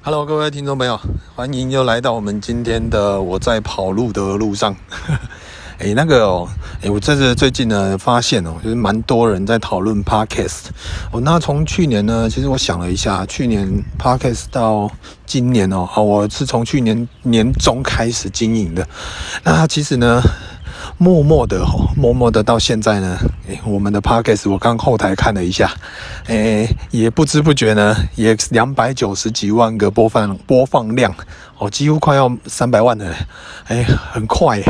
Hello，各位听众朋友，欢迎又来到我们今天的我在跑路的路上。诶，那个哦，诶，我在这最近呢发现哦，就是蛮多人在讨论 Podcast。哦，那从去年呢，其实我想了一下，去年 Podcast 到今年哦，哦，我是从去年年中开始经营的。那其实呢，默默的哈，默默的到现在呢，诶，我们的 Podcast 我刚后台看了一下，诶，也不知不觉呢，也两百九十几万个播放播放量，哦，几乎快要三百万了，诶，很快。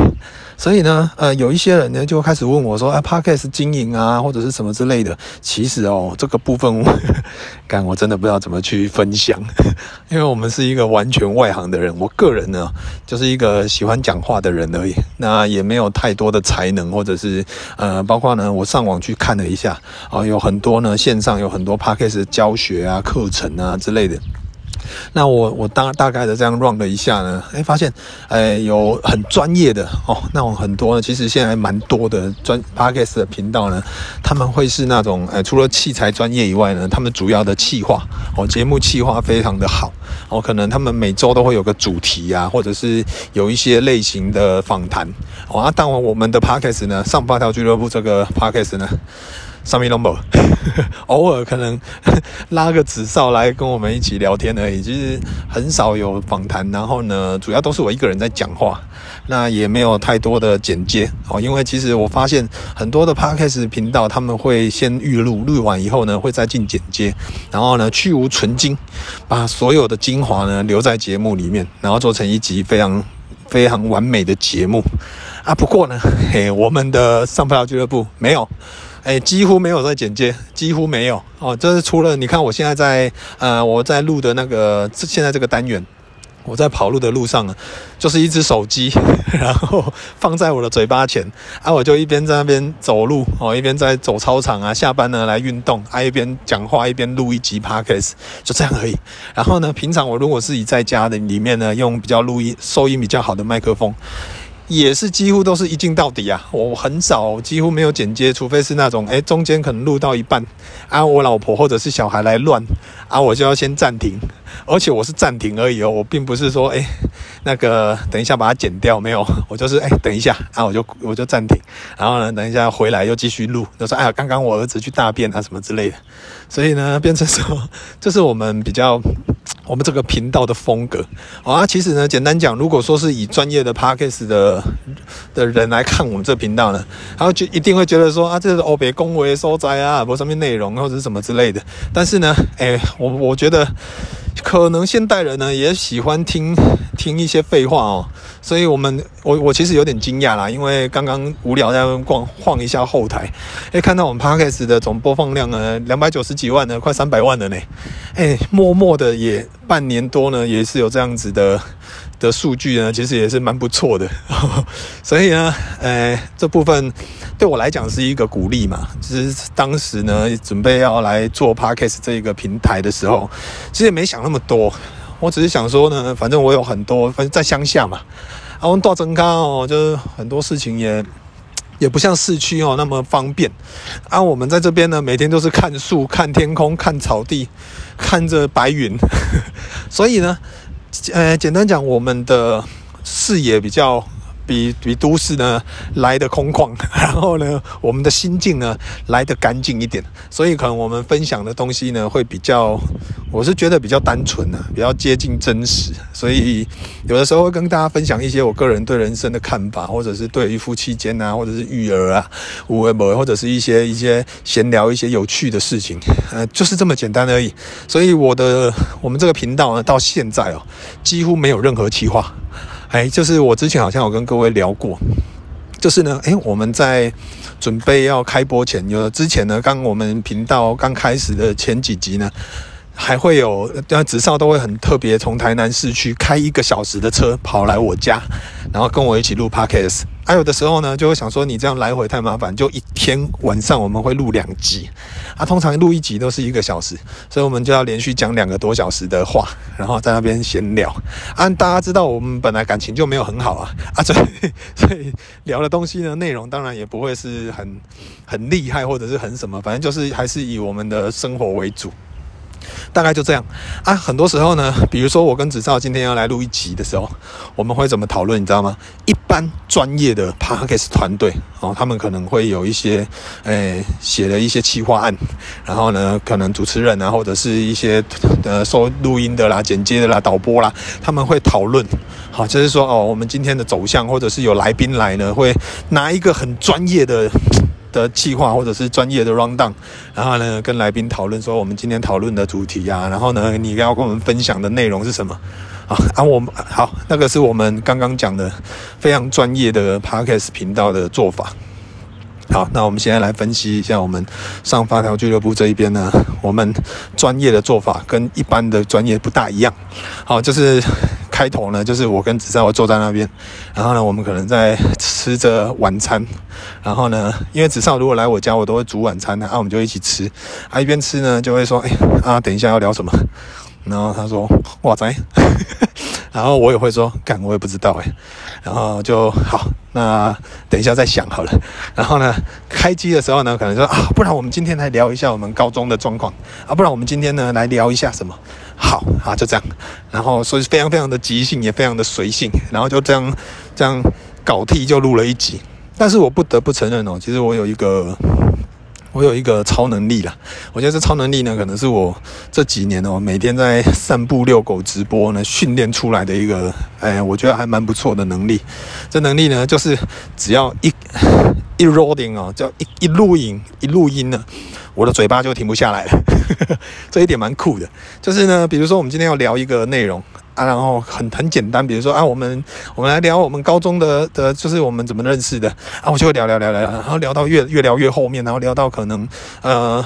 所以呢，呃，有一些人呢就开始问我说：“啊，Podcast 经营啊，或者是什么之类的。”其实哦，这个部分，干我真的不知道怎么去分享，因为我们是一个完全外行的人。我个人呢，就是一个喜欢讲话的人而已，那也没有太多的才能，或者是呃，包括呢，我上网去看了一下，啊、有很多呢线上有很多 Podcast 教学啊、课程啊之类的。那我我大大概的这样 run 了一下呢，哎，发现，哎，有很专业的哦，那种很多呢，其实现在蛮多的专 podcast 的频道呢，他们会是那种，哎，除了器材专业以外呢，他们主要的企划哦，节目企划非常的好哦，可能他们每周都会有个主题啊，或者是有一些类型的访谈哦，啊，当然我们的 podcast 呢，上八条俱乐部这个 podcast 呢。上面 number，偶尔可能拉个纸哨来跟我们一起聊天而已，其实很少有访谈。然后呢，主要都是我一个人在讲话，那也没有太多的剪接哦。因为其实我发现很多的 podcast 频道他们会先预录，录完以后呢会再进剪接，然后呢去芜存菁，把所有的精华呢留在节目里面，然后做成一集非常非常完美的节目啊。不过呢，嘿，我们的上不了俱乐部没有。哎，几乎没有在剪接，几乎没有哦。这是除了你看，我现在在呃，我在录的那个现在这个单元，我在跑路的路上，就是一只手机，然后放在我的嘴巴前，啊，我就一边在那边走路哦，一边在走操场啊，下班呢来运动，啊，一边讲话一边录一集 Podcast，就这样而已。然后呢，平常我如果自己在家的里面呢，用比较录音收音比较好的麦克风。也是几乎都是一镜到底啊！我很少，几乎没有剪接，除非是那种，诶，中间可能录到一半，啊，我老婆或者是小孩来乱，啊，我就要先暂停，而且我是暂停而已哦，我并不是说，诶，那个等一下把它剪掉，没有，我就是，诶，等一下，啊，我就我就暂停，然后呢，等一下回来又继续录，就说，哎呀，刚刚我儿子去大便啊什么之类的，所以呢，变成说，这是我们比较。我们这个频道的风格，啊，其实呢，简单讲，如果说是以专业的 Podcast 的的人来看我们这频道呢，他就一定会觉得说啊，这是欧别恭维所在啊，不上面内容或者是什么之类的。但是呢，哎，我我觉得。可能现代人呢也喜欢听听一些废话哦，所以我们我我其实有点惊讶啦，因为刚刚无聊在逛晃一下后台，诶，看到我们 Podcast 的总播放量呢两百九十几万呢，快三百万了呢，诶，默默的也半年多呢，也是有这样子的。的数据呢，其实也是蛮不错的，所以呢，呃，这部分对我来讲是一个鼓励嘛。其实当时呢，准备要来做 Podcast 这个平台的时候，其实也没想那么多，我只是想说呢，反正我有很多，反正在乡下嘛，啊，我们大增高哦，就是很多事情也也不像市区哦那么方便。啊，我们在这边呢，每天都是看树、看天空、看草地、看着白云，所以呢。呃，简单讲，我们的视野比较比比都市呢来得空旷，然后呢，我们的心境呢来得干净一点，所以可能我们分享的东西呢会比较，我是觉得比较单纯啊，比较接近真实，所以有的时候会跟大家分享一些我个人对人生的看法，或者是对于夫妻间啊，或者是育儿啊，无为不为，或者是一些一些闲聊一些有趣的事情，呃，就是这么简单而已。所以我的我们这个频道呢，到现在哦，几乎没有任何企划。哎，就是我之前好像有跟各位聊过，就是呢，哎，我们在准备要开播前，有之前呢，刚我们频道刚开始的前几集呢。还会有，那子少都会很特别，从台南市区开一个小时的车跑来我家，然后跟我一起录 Podcast。还有的时候呢，就会想说你这样来回太麻烦，就一天晚上我们会录两集。啊，通常录一集都是一个小时，所以我们就要连续讲两个多小时的话，然后在那边闲聊。啊，大家知道我们本来感情就没有很好啊，啊，所以所以聊的东西呢，内容当然也不会是很很厉害或者是很什么，反正就是还是以我们的生活为主。大概就这样啊。很多时候呢，比如说我跟子超今天要来录一集的时候，我们会怎么讨论？你知道吗？一般专业的 Podcast 团队哦，他们可能会有一些诶写了一些企划案，然后呢，可能主持人啊，或者是一些呃收录音的啦、剪接的啦、导播啦，他们会讨论。好，就是说哦，我们今天的走向，或者是有来宾来呢，会拿一个很专业的的计划，或者是专业的 rundown，然后呢，跟来宾讨论说我们今天讨论的主题啊，然后呢，你要跟我们分享的内容是什么？啊，啊，我们好，那个是我们刚刚讲的非常专业的 Podcast 频道的做法。好，那我们现在来分析一下我们上发条俱乐部这一边呢，我们专业的做法跟一般的专业不大一样。好，就是开头呢，就是我跟子超坐在那边，然后呢，我们可能在吃着晚餐，然后呢，因为子超如果来我家，我都会煮晚餐的，啊，我们就一起吃，啊，一边吃呢，就会说，哎，啊，等一下要聊什么？然后他说，哇塞。然后我也会说，干，我也不知道哎。然后就好，那等一下再想好了。然后呢，开机的时候呢，可能说啊，不然我们今天来聊一下我们高中的状况啊，不然我们今天呢来聊一下什么？好啊，就这样。然后所以非常非常的即兴，也非常的随性。然后就这样这样搞替就录了一集。但是我不得不承认哦，其实我有一个。我有一个超能力啦，我觉得这超能力呢，可能是我这几年哦，每天在散步遛狗直播呢训练出来的一个，哎，我觉得还蛮不错的能力。这能力呢，就是只要一一 rolling 哦，叫一一录影一录音呢，我的嘴巴就停不下来了。这一点蛮酷的，就是呢，比如说我们今天要聊一个内容。啊，然后很很简单，比如说啊，我们我们来聊我们高中的的，就是我们怎么认识的啊，我就会聊聊聊聊，然后聊到越越聊越后面，然后聊到可能呃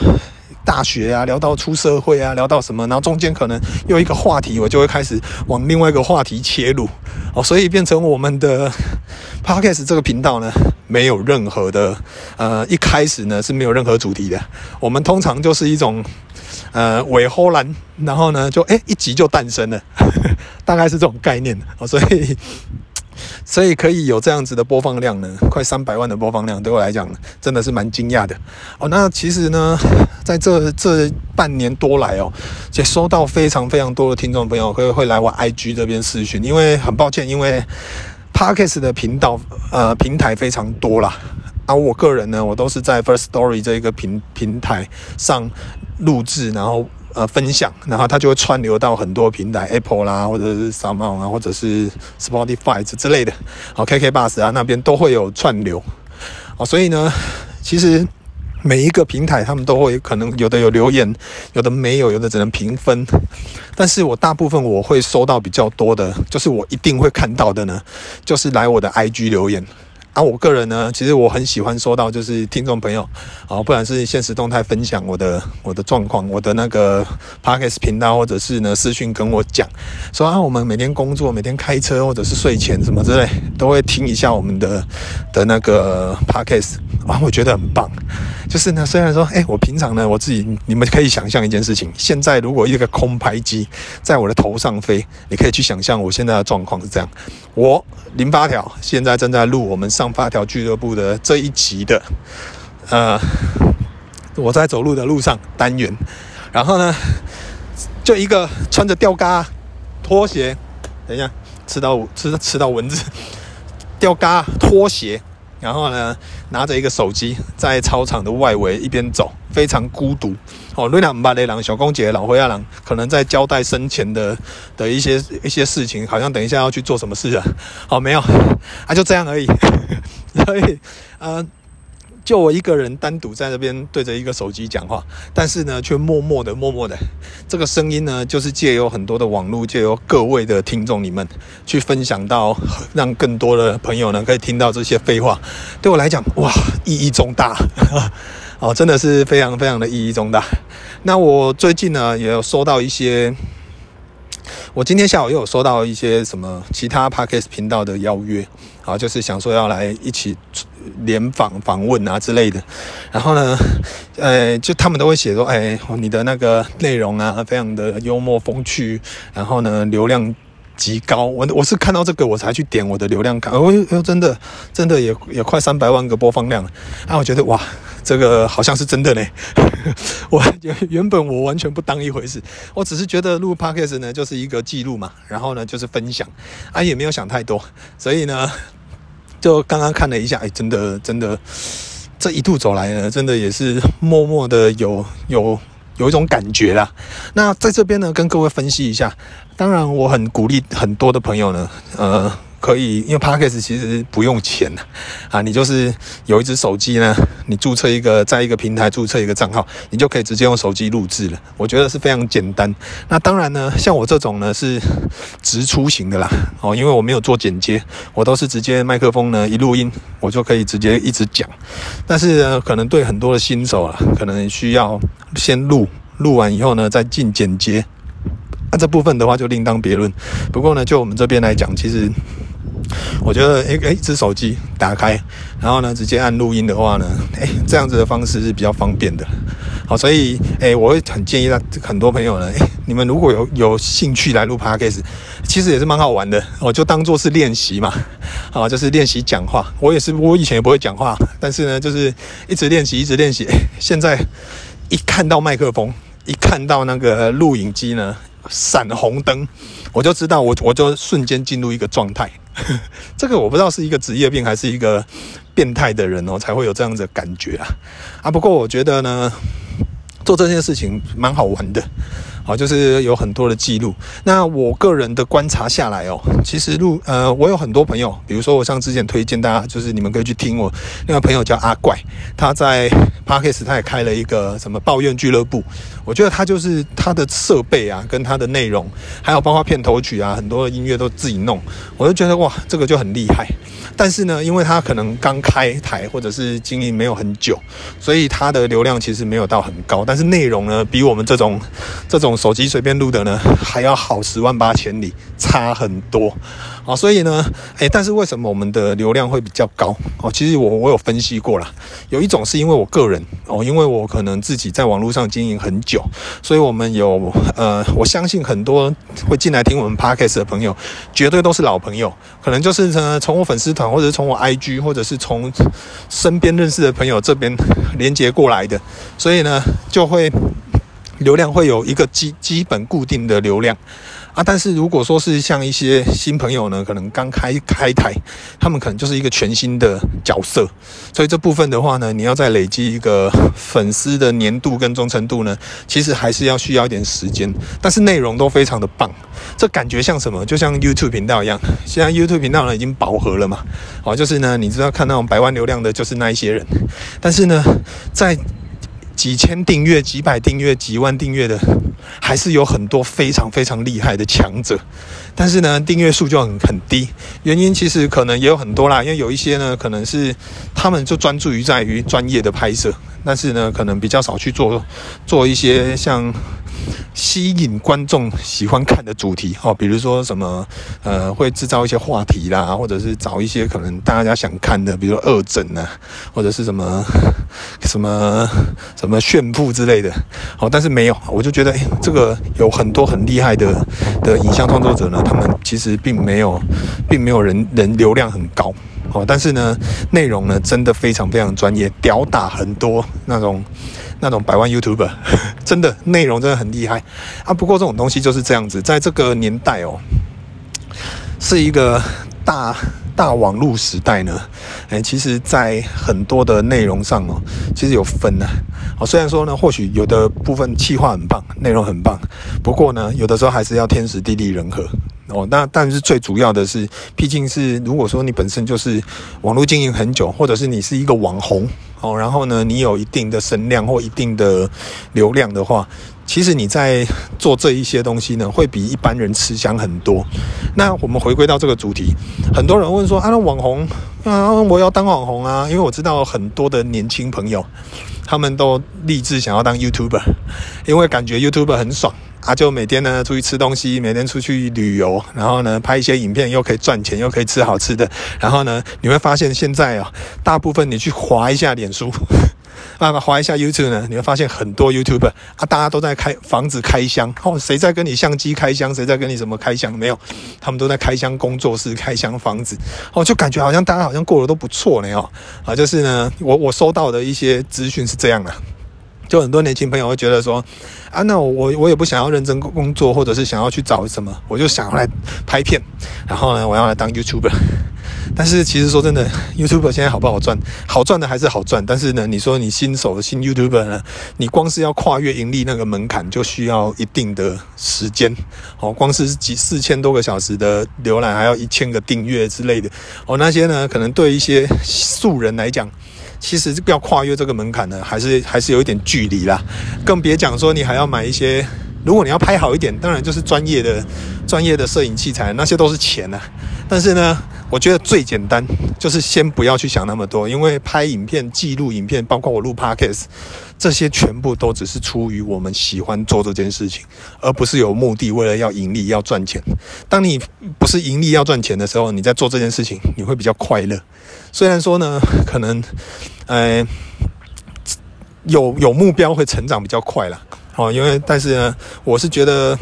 大学啊，聊到出社会啊，聊到什么，然后中间可能又一个话题，我就会开始往另外一个话题切入。哦，所以变成我们的 Podcast 这个频道呢，没有任何的呃一开始呢是没有任何主题的，我们通常就是一种。呃，尾后栏，然后呢，就诶一集就诞生了，呵呵，大概是这种概念。哦，所以，所以可以有这样子的播放量呢，快三百万的播放量，对我来讲真的是蛮惊讶的哦。那其实呢，在这这半年多来哦，也收到非常非常多的听众朋友会会来我 IG 这边私讯，因为很抱歉，因为 Podcast 的频道呃平台非常多啦。而、啊、我个人呢，我都是在 First Story 这一个平平台上录制，然后呃分享，然后它就会串流到很多平台，Apple 啦，或者是 SoundOn 啊，或者是 Spotify 之类的，好，KK Bus 啊那边都会有串流，哦，所以呢，其实每一个平台他们都会可能有的有留言，有的没有，有的只能评分，但是我大部分我会收到比较多的，就是我一定会看到的呢，就是来我的 IG 留言。啊，我个人呢，其实我很喜欢收到，就是听众朋友，啊，不管是现实动态分享我的我的状况，我的那个 Podcast 频道，或者是呢私讯跟我讲，说啊，我们每天工作，每天开车或者是睡前什么之类，都会听一下我们的的那个 Podcast，啊，我觉得很棒。就是呢，虽然说，哎，我平常呢，我自己，你们可以想象一件事情，现在如果一个空拍机在我的头上飞，你可以去想象我现在的状况是这样，我零八条现在正在录我们上。上发条俱乐部的这一集的，呃，我在走路的路上单元，然后呢，就一个穿着吊嘎拖鞋，等一下吃到吃吃到蚊子，吊嘎拖鞋，然后呢，拿着一个手机在操场的外围一边走，非常孤独。哦，瑞两八雷狼小公姐老灰阿狼可能在交代生前的的一些一些事情，好像等一下要去做什么事啊？好，没有，啊，就这样而已。所以，呃，就我一个人单独在那边对着一个手机讲话，但是呢，却默默的、默默的，这个声音呢，就是借由很多的网络，借由各位的听众你们去分享到，让更多的朋友呢可以听到这些废话。对我来讲，哇，意义重大。哦，真的是非常非常的意义重大。那我最近呢，也有收到一些，我今天下午又有收到一些什么其他 Podcast 频道的邀约，啊，就是想说要来一起联访访问啊之类的。然后呢，呃，就他们都会写说，哎，你的那个内容啊，非常的幽默风趣，然后呢，流量极高。我我是看到这个我才去点我的流量看，哦哟，真的真的也也快三百万个播放量了。啊，我觉得哇，这个好像是真的呢。我原本我完全不当一回事，我只是觉得录 Podcast 呢就是一个记录嘛，然后呢就是分享，啊也没有想太多，所以呢就刚刚看了一下，哎，真的真的。这一路走来呢，真的也是默默的有有有一种感觉啦。那在这边呢，跟各位分析一下。当然，我很鼓励很多的朋友呢，呃。可以，因为 Podcast 其实不用钱的啊，你就是有一只手机呢，你注册一个，在一个平台注册一个账号，你就可以直接用手机录制了。我觉得是非常简单。那当然呢，像我这种呢是直出型的啦，哦，因为我没有做剪接，我都是直接麦克风呢一录音，我就可以直接一直讲。但是呢，可能对很多的新手啊，可能需要先录，录完以后呢再进剪接。那这部分的话就另当别论。不过呢，就我们这边来讲，其实。我觉得，诶诶，一只手机打开，然后呢，直接按录音的话呢，诶，这样子的方式是比较方便的。好，所以，诶，我会很建议让很多朋友呢，诶，你们如果有有兴趣来录 Podcast，其实也是蛮好玩的。我就当做是练习嘛，啊，就是练习讲话。我也是，我以前也不会讲话，但是呢，就是一直练习，一直练习。现在一看到麦克风，一看到那个录影机呢，闪红灯，我就知道我我就瞬间进入一个状态。这个我不知道是一个职业病还是一个变态的人哦，才会有这样的感觉啊啊！不过我觉得呢，做这件事情蛮好玩的。好，就是有很多的记录。那我个人的观察下来哦，其实录呃，我有很多朋友，比如说我像之前推荐大家，就是你们可以去听我那个朋友叫阿怪，他在 Podcast 他也开了一个什么抱怨俱乐部。我觉得他就是他的设备啊，跟他的内容，还有包括片头曲啊，很多的音乐都自己弄，我就觉得哇，这个就很厉害。但是呢，因为他可能刚开台或者是经营没有很久，所以他的流量其实没有到很高，但是内容呢，比我们这种这种种。手机随便录的呢，还要好十万八千里，差很多啊！所以呢，诶，但是为什么我们的流量会比较高？哦，其实我我有分析过啦，有一种是因为我个人哦，因为我可能自己在网络上经营很久，所以我们有呃，我相信很多会进来听我们 Podcast 的朋友，绝对都是老朋友，可能就是呢从我粉丝团，或者是从我 IG，或者是从身边认识的朋友这边连接过来的，所以呢就会。流量会有一个基基本固定的流量。啊，但是如果说是像一些新朋友呢，可能刚开开台，他们可能就是一个全新的角色，所以这部分的话呢，你要再累积一个粉丝的粘度跟忠诚度呢，其实还是要需要一点时间，但是内容都非常的棒，这感觉像什么？就像 YouTube 频道一样，现在 YouTube 频道呢已经饱和了嘛，好，就是呢，你知道看那种百万流量的，就是那一些人，但是呢，在几千订阅、几百订阅、几万订阅的，还是有很多非常非常厉害的强者，但是呢，订阅数就很很低。原因其实可能也有很多啦，因为有一些呢，可能是他们就专注于在于专业的拍摄，但是呢，可能比较少去做做一些像。吸引观众喜欢看的主题哦，比如说什么呃，会制造一些话题啦，或者是找一些可能大家想看的，比如说恶整啊，或者是什么 什么什么炫富之类的。哦，但是没有，我就觉得，这个有很多很厉害的的影像创作者呢，他们其实并没有，并没有人人流量很高哦，但是呢，内容呢真的非常非常专业，吊打很多那种。那种百万 YouTuber，真的内容真的很厉害啊！不过这种东西就是这样子，在这个年代哦，是一个大大网络时代呢。诶，其实，在很多的内容上哦，其实有分呢。哦，虽然说呢，或许有的部分企划很棒，内容很棒，不过呢，有的时候还是要天时地利人和哦。那但是最主要的是，毕竟是如果说你本身就是网络经营很久，或者是你是一个网红。哦，然后呢，你有一定的声量或一定的流量的话，其实你在做这一些东西呢，会比一般人吃香很多。那我们回归到这个主题，很多人问说啊，那网红啊，我要当网红啊，因为我知道很多的年轻朋友，他们都立志想要当 YouTuber，因为感觉 YouTuber 很爽。啊，就每天呢出去吃东西，每天出去旅游，然后呢拍一些影片，又可以赚钱，又可以吃好吃的。然后呢，你会发现现在啊，大部分你去滑一下脸书，啊，滑一下 YouTube 呢，你会发现很多 YouTuber 啊，大家都在开房子开箱哦，谁在跟你相机开箱，谁在跟你什么开箱？没有，他们都在开箱工作室、开箱房子哦，就感觉好像大家好像过得都不错呢哦，啊，就是呢，我我收到的一些资讯是这样的。就很多年轻朋友会觉得说，啊，那我我也不想要认真工作，或者是想要去找什么，我就想要来拍片，然后呢，我要来当 YouTuber。但是其实说真的，YouTuber 现在好不好赚？好赚的还是好赚，但是呢，你说你新手的新 YouTuber 呢，你光是要跨越盈利那个门槛，就需要一定的时间。哦，光是几四千多个小时的浏览，还要一千个订阅之类的。哦，那些呢，可能对一些素人来讲。其实要跨越这个门槛呢，还是还是有一点距离啦。更别讲说你还要买一些，如果你要拍好一点，当然就是专业的、专业的摄影器材，那些都是钱呐。但是呢，我觉得最简单就是先不要去想那么多，因为拍影片、记录影片，包括我录 Podcast，这些全部都只是出于我们喜欢做这件事情，而不是有目的，为了要盈利、要赚钱。当你不是盈利要赚钱的时候，你在做这件事情，你会比较快乐。虽然说呢，可能，呃，有有目标会成长比较快啦。哦，因为但是呢，我是觉得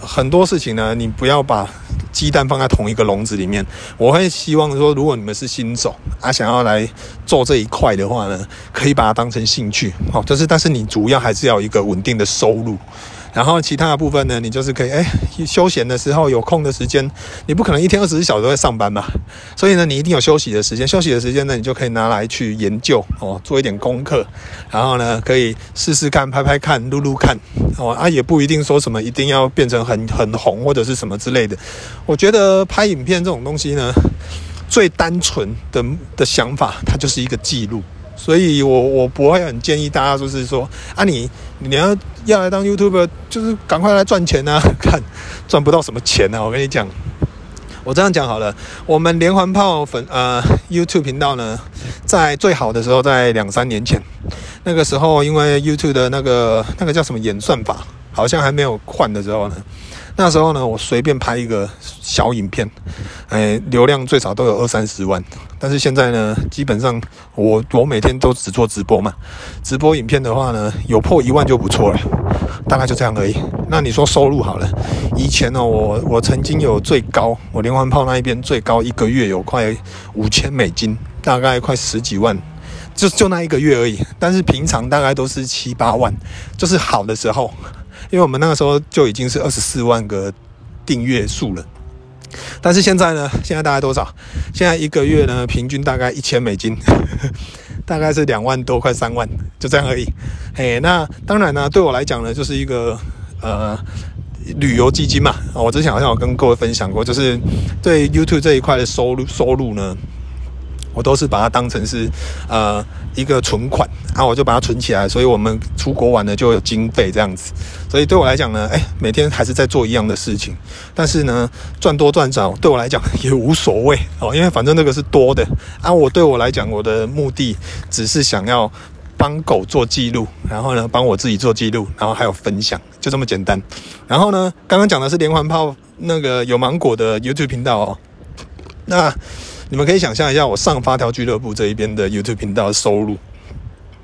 很多事情呢，你不要把鸡蛋放在同一个笼子里面。我会希望说，如果你们是新手啊，想要来做这一块的话呢，可以把它当成兴趣，哦，就是但是你主要还是要一个稳定的收入。然后其他的部分呢，你就是可以哎，休闲的时候有空的时间，你不可能一天二十四小时都在上班嘛，所以呢，你一定有休息的时间。休息的时间呢，你就可以拿来去研究哦，做一点功课，然后呢，可以试试看，拍拍看，录录看哦啊，也不一定说什么一定要变成很很红或者是什么之类的。我觉得拍影片这种东西呢，最单纯的的想法，它就是一个记录。所以我我不会很建议大家，就是说啊你，你要要来当 YouTuber，就是赶快来赚钱啊！看赚不到什么钱啊！我跟你讲，我这样讲好了，我们连环炮粉呃 YouTube 频道呢，在最好的时候，在两三年前，那个时候因为 YouTube 的那个那个叫什么演算法，好像还没有换的时候呢。那时候呢，我随便拍一个小影片，哎，流量最少都有二三十万。但是现在呢，基本上我我每天都只做直播嘛，直播影片的话呢，有破一万就不错了，大概就这样而已。那你说收入好了，以前呢，我我曾经有最高，我连环炮那一边最高一个月有快五千美金，大概快十几万，就就那一个月而已。但是平常大概都是七八万，就是好的时候。因为我们那个时候就已经是二十四万个订阅数了，但是现在呢，现在大概多少？现在一个月呢，平均大概一千美金，大概是两万多，快三万，就这样而已。嘿，那当然呢，对我来讲呢，就是一个呃旅游基金嘛。我之前好像有跟各位分享过，就是对 YouTube 这一块的收入收入呢。我都是把它当成是，呃，一个存款，然后我就把它存起来，所以我们出国玩呢就有经费这样子。所以对我来讲呢，哎，每天还是在做一样的事情，但是呢，赚多赚少对我来讲 也无所谓哦，因为反正那个是多的啊。我对我来讲，我的目的只是想要帮狗做记录，然后呢，帮我自己做记录，然后还有分享，就这么简单。然后呢，刚刚讲的是连环炮那个有芒果的 YouTube 频道哦，那。你们可以想象一下，我上发条俱乐部这一边的 YouTube 频道收入，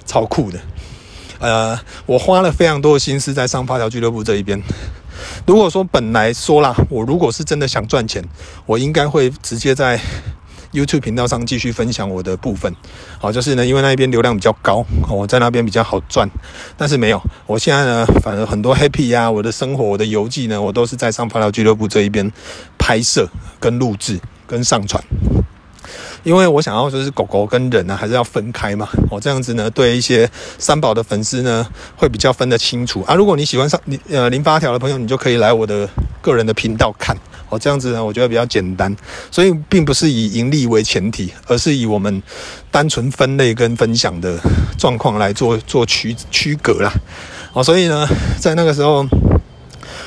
超酷的。呃，我花了非常多的心思在上发条俱乐部这一边。如果说本来说啦，我如果是真的想赚钱，我应该会直接在 YouTube 频道上继续分享我的部分。好，就是呢，因为那边流量比较高，我在那边比较好赚。但是没有，我现在呢，反而很多 happy 呀，我的生活、我的游记呢，我都是在上发条俱乐部这一边拍摄、跟录制、跟上传。因为我想要就是狗狗跟人呢、还是要分开嘛。我、哦、这样子呢，对一些三宝的粉丝呢，会比较分得清楚啊。如果你喜欢上你呃零八条的朋友，你就可以来我的个人的频道看。哦，这样子呢，我觉得比较简单。所以并不是以盈利为前提，而是以我们单纯分类跟分享的状况来做做区区隔啦。哦，所以呢，在那个时候。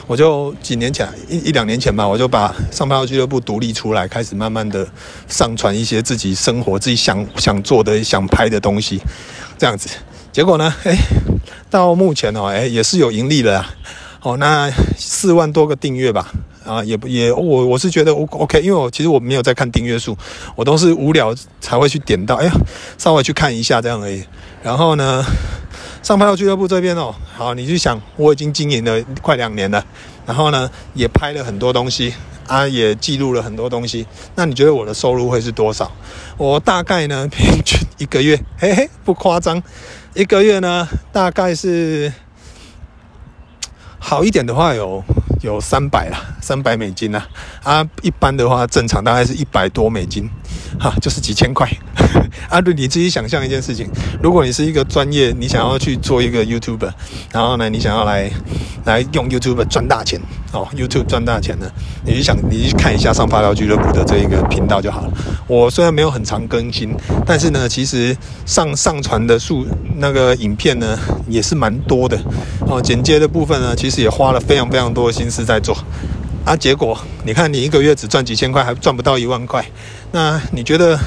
我就几年前一一两年前吧，我就把上班号俱乐部独立出来，开始慢慢的上传一些自己生活、自己想想做的、想拍的东西，这样子。结果呢，哎，到目前哦，哎，也是有盈利了啊。哦，那四万多个订阅吧，啊，也不也我我是觉得 OK，因为我其实我没有在看订阅数，我都是无聊才会去点到，哎呀，稍微去看一下这样而已。然后呢，上拍到俱乐部这边哦，好，你去想，我已经经营了快两年了，然后呢，也拍了很多东西啊，也记录了很多东西。那你觉得我的收入会是多少？我大概呢，平均一个月，嘿嘿，不夸张，一个月呢，大概是。好一点的话有有三百啦，三百美金啦。啊，一般的话正常大概是一百多美金，哈，就是几千块。啊，对，你自己想象一件事情，如果你是一个专业，你想要去做一个 YouTuber，然后呢，你想要来来用 YouTuber 赚大钱哦，YouTube 赚大钱呢，你就想你去看一下上发条俱乐部的这一个频道就好了。我虽然没有很常更新，但是呢，其实上上传的数那个影片呢也是蛮多的哦，剪接的部分呢，其实也花了非常非常多的心思在做。啊，结果你看，你一个月只赚几千块，还赚不到一万块，那你觉得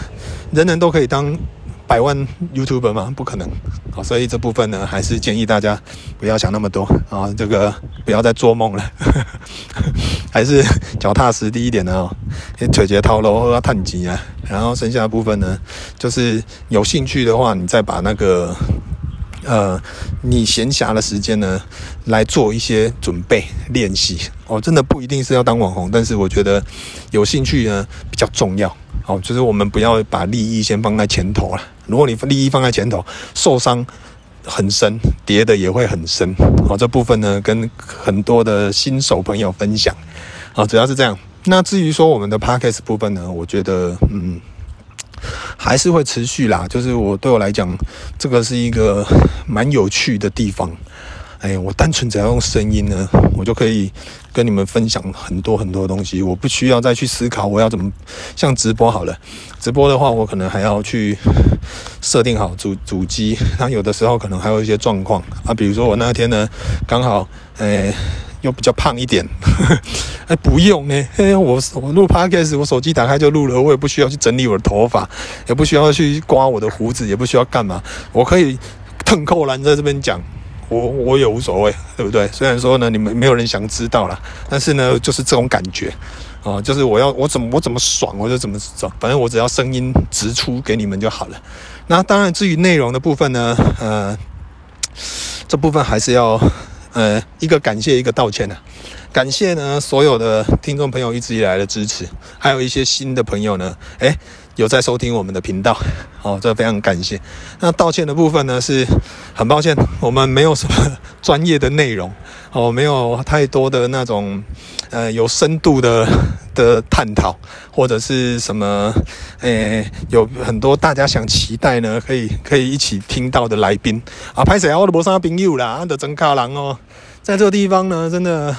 人人都可以当百万 YouTuber 吗？不可能。好，所以这部分呢，还是建议大家不要想那么多啊，这个不要再做梦了，还是脚踏实地一点的哦。腿节套路要探级啊，然后剩下的部分呢，就是有兴趣的话，你再把那个。呃，你闲暇的时间呢，来做一些准备练习哦，真的不一定是要当网红，但是我觉得有兴趣呢比较重要哦，就是我们不要把利益先放在前头了。如果你利益放在前头，受伤很深，跌的也会很深。好，这部分呢跟很多的新手朋友分享，啊，主要是这样。那至于说我们的 Podcast 部分呢，我觉得嗯。还是会持续啦，就是我对我来讲，这个是一个 蛮有趣的地方。哎，我单纯只要用声音呢，我就可以跟你们分享很多很多东西。我不需要再去思考我要怎么像直播好了。直播的话，我可能还要去设定好主主机，那有的时候可能还有一些状况啊，比如说我那天呢，刚好哎。又比较胖一点，哎，不用呢，我我录 podcast，我手机打开就录了，我也不需要去整理我的头发，也不需要去刮我的胡子，也不需要干嘛，我可以腾扣篮在这边讲，我我也无所谓，对不对？虽然说呢，你们没有人想知道啦，但是呢，就是这种感觉啊，就是我要我怎么我怎么爽我就怎么爽，反正我只要声音直出给你们就好了。那当然，至于内容的部分呢，呃，这部分还是要。呃，一个感谢，一个道歉呢、啊。感谢呢，所有的听众朋友一直以来的支持，还有一些新的朋友呢，诶，有在收听我们的频道，哦，这非常感谢。那道歉的部分呢，是很抱歉，我们没有什么专业的内容，哦，没有太多的那种。呃，有深度的的探讨，或者是什么，诶、欸，有很多大家想期待呢，可以可以一起听到的来宾啊，拍谢我都没啥朋友啦，都真卡郎哦，在这个地方呢，真的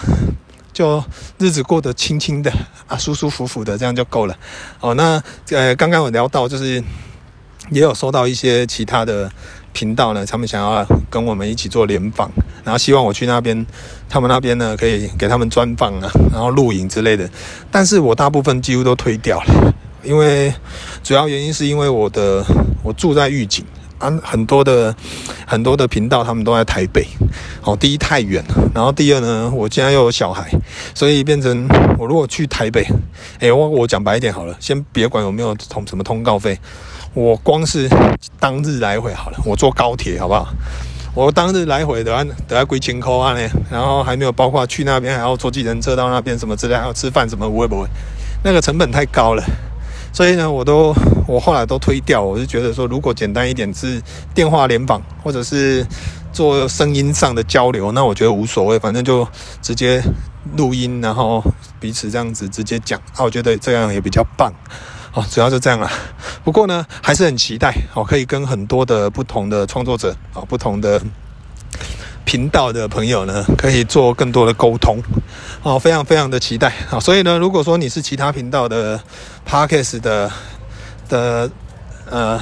就日子过得轻轻的啊，舒舒服服的，这样就够了。哦，那呃，刚刚有聊到，就是也有收到一些其他的。频道呢，他们想要跟我们一起做联访，然后希望我去那边，他们那边呢可以给他们专访啊，然后录影之类的。但是我大部分几乎都推掉了，因为主要原因是因为我的我住在玉井啊，很多的很多的频道他们都在台北，哦，第一太远了，然后第二呢，我现在又有小孩，所以变成我如果去台北，哎，我我讲白一点好了，先别管有没有通什么通告费。我光是当日来回好了，我坐高铁好不好？我当日来回得得要几千块啊呢，然后还没有包括去那边还要坐计程车到那边什么之类，还要吃饭什么会不会？那个成本太高了，所以呢，我都我后来都推掉。我是觉得说，如果简单一点是电话联访，或者是做声音上的交流，那我觉得无所谓，反正就直接录音，然后彼此这样子直接讲，啊，我觉得这样也比较棒。哦，主要就这样了。不过呢，还是很期待哦，可以跟很多的不同的创作者啊，不同的频道的朋友呢，可以做更多的沟通哦，非常非常的期待啊。所以呢，如果说你是其他频道的 Parkes 的的呃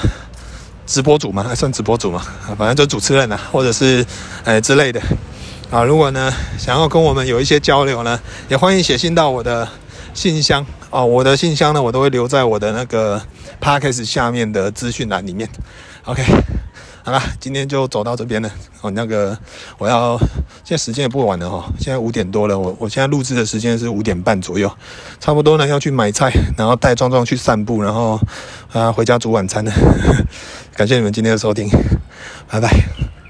直播主嘛，还算直播主嘛，反正就主持人呐，或者是呃之类的啊，如果呢想要跟我们有一些交流呢，也欢迎写信到我的信箱。哦，我的信箱呢，我都会留在我的那个 Podcast 下面的资讯栏里面。OK，好了，今天就走到这边了。哦，那个我要现在时间也不晚了哈，现在五点多了，我我现在录制的时间是五点半左右，差不多呢要去买菜，然后带壮壮去散步，然后啊回家煮晚餐了。感谢你们今天的收听，拜拜。